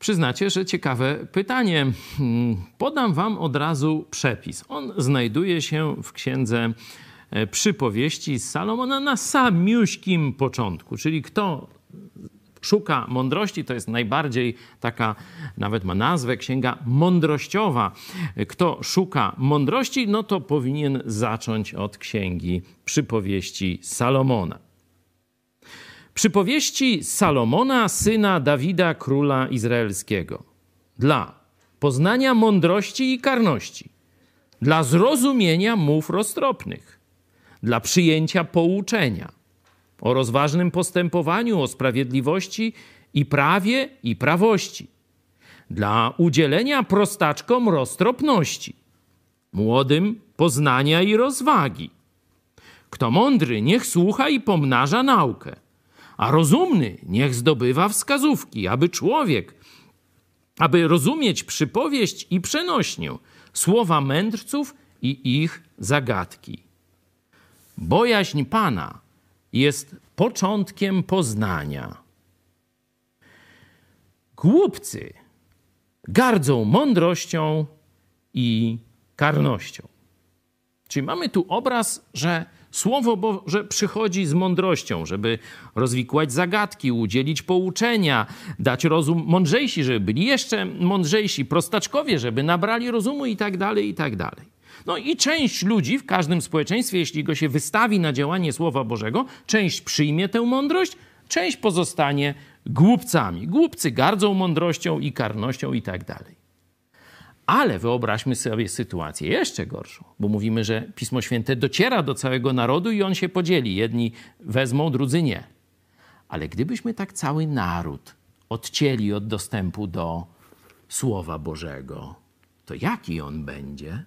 Przyznacie, że ciekawe pytanie. Hmm, podam wam od razu przepis. On znajduje się w księdze e, przypowieści z Salomona na samiuśkim początku. Czyli kto szuka mądrości, to jest najbardziej taka, nawet ma nazwę, księga mądrościowa. Kto szuka mądrości, no to powinien zacząć od księgi przypowieści Salomona. Przypowieści Salomona, syna Dawida, króla izraelskiego. Dla poznania mądrości i karności, dla zrozumienia mów roztropnych, dla przyjęcia pouczenia, o rozważnym postępowaniu, o sprawiedliwości i prawie i prawości, dla udzielenia prostaczkom roztropności, młodym poznania i rozwagi. Kto mądry, niech słucha i pomnaża naukę a rozumny niech zdobywa wskazówki, aby człowiek, aby rozumieć przypowieść i przenośnię, słowa mędrców i ich zagadki. Bojaźń Pana jest początkiem poznania. Głupcy gardzą mądrością i karnością. Czyli mamy tu obraz, że Słowo Boże przychodzi z mądrością, żeby rozwikłać zagadki, udzielić pouczenia, dać rozum mądrzejsi, żeby byli jeszcze mądrzejsi, prostaczkowie, żeby nabrali rozumu i tak dalej, i tak dalej. No i część ludzi w każdym społeczeństwie, jeśli go się wystawi na działanie Słowa Bożego, część przyjmie tę mądrość, część pozostanie głupcami. Głupcy gardzą mądrością i karnością i tak dalej. Ale wyobraźmy sobie sytuację jeszcze gorszą, bo mówimy, że Pismo Święte dociera do całego narodu i on się podzieli. Jedni wezmą, drudzy nie. Ale gdybyśmy tak cały naród odcięli od dostępu do Słowa Bożego, to jaki on będzie?